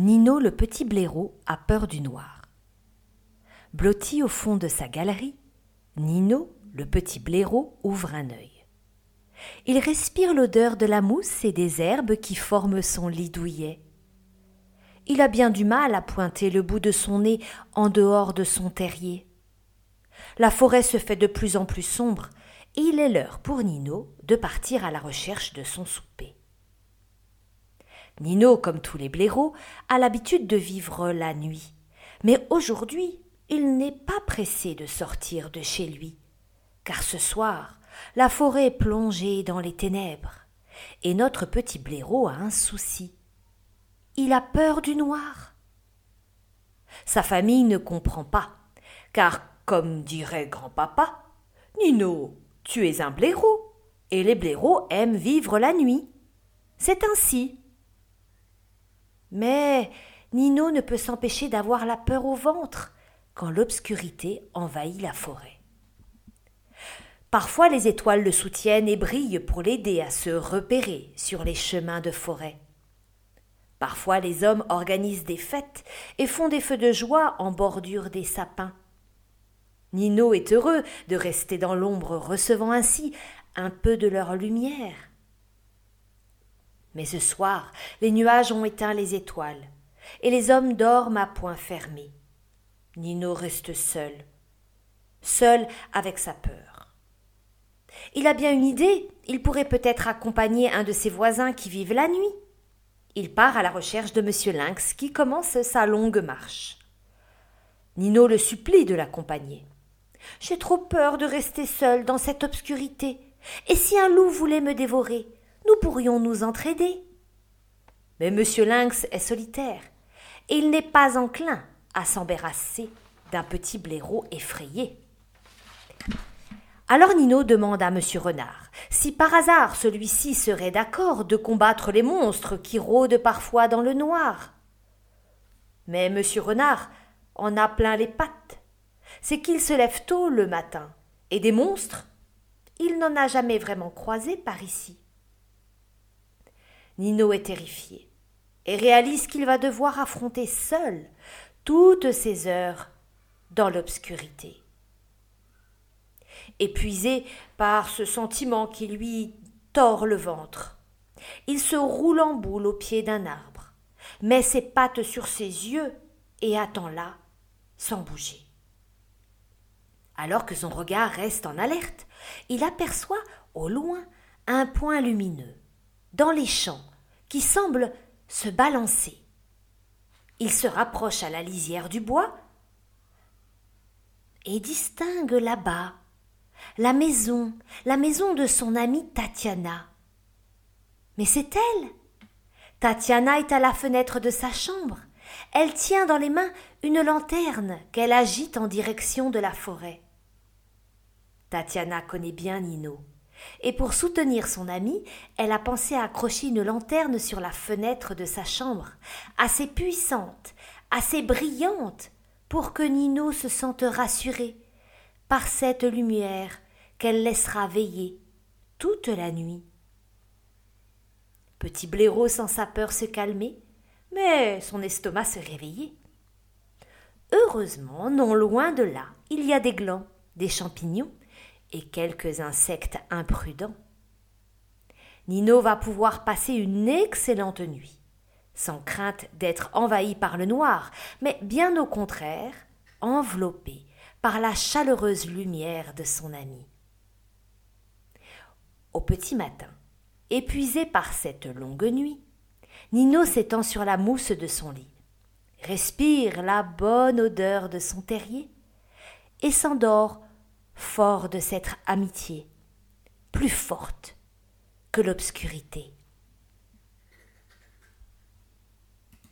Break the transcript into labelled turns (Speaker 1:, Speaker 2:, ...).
Speaker 1: Nino le petit blaireau a peur du noir. Blotti au fond de sa galerie, Nino le petit blaireau ouvre un œil. Il respire l'odeur de la mousse et des herbes qui forment son lit douillet. Il a bien du mal à pointer le bout de son nez en dehors de son terrier. La forêt se fait de plus en plus sombre, et il est l'heure pour Nino de partir à la recherche de son souper. Nino, comme tous les blaireaux, a l'habitude de vivre la nuit. Mais aujourd'hui, il n'est pas pressé de sortir de chez lui, car ce soir, la forêt est plongée dans les ténèbres, et notre petit blaireau a un souci. Il a peur du noir. Sa famille ne comprend pas, car, comme dirait grand-papa, Nino, tu es un blaireau, et les blaireaux aiment vivre la nuit. C'est ainsi. Mais Nino ne peut s'empêcher d'avoir la peur au ventre quand l'obscurité envahit la forêt. Parfois les étoiles le soutiennent et brillent pour l'aider à se repérer sur les chemins de forêt. Parfois les hommes organisent des fêtes et font des feux de joie en bordure des sapins. Nino est heureux de rester dans l'ombre, recevant ainsi un peu de leur lumière. Mais ce soir, les nuages ont éteint les étoiles, et les hommes dorment à point fermé. Nino reste seul, seul avec sa peur. Il a bien une idée, il pourrait peut-être accompagner un de ses voisins qui vivent la nuit. Il part à la recherche de M. Lynx qui commence sa longue marche. Nino le supplie de l'accompagner. J'ai trop peur de rester seul dans cette obscurité. Et si un loup voulait me dévorer, nous pourrions nous entraider. Mais monsieur Lynx est solitaire, et il n'est pas enclin à s'embarrasser d'un petit blaireau effrayé. Alors Nino demande à monsieur Renard si par hasard celui-ci serait d'accord de combattre les monstres qui rôdent parfois dans le noir. Mais monsieur Renard en a plein les pattes. C'est qu'il se lève tôt le matin, et des monstres, il n'en a jamais vraiment croisé par ici. Nino est terrifié et réalise qu'il va devoir affronter seul toutes ces heures dans l'obscurité. Épuisé par ce sentiment qui lui tord le ventre, il se roule en boule au pied d'un arbre, met ses pattes sur ses yeux et attend là, sans bouger. Alors que son regard reste en alerte, il aperçoit au loin un point lumineux, dans les champs, qui semble se balancer. Il se rapproche à la lisière du bois et distingue là-bas la maison, la maison de son amie Tatiana. Mais c'est elle. Tatiana est à la fenêtre de sa chambre. Elle tient dans les mains une lanterne qu'elle agite en direction de la forêt. Tatiana connaît bien Nino et pour soutenir son amie, elle a pensé à accrocher une lanterne sur la fenêtre de sa chambre, assez puissante, assez brillante, pour que Nino se sente rassuré par cette lumière qu'elle laissera veiller toute la nuit. Petit blaireau sent sa peur se calmer, mais son estomac se réveiller. Heureusement, non loin de là, il y a des glands, des champignons, et quelques insectes imprudents. Nino va pouvoir passer une excellente nuit, sans crainte d'être envahi par le noir, mais bien au contraire, enveloppé par la chaleureuse lumière de son ami. Au petit matin, épuisé par cette longue nuit, Nino s'étend sur la mousse de son lit, respire la bonne odeur de son terrier et s'endort fort de cette amitié, plus forte que l'obscurité.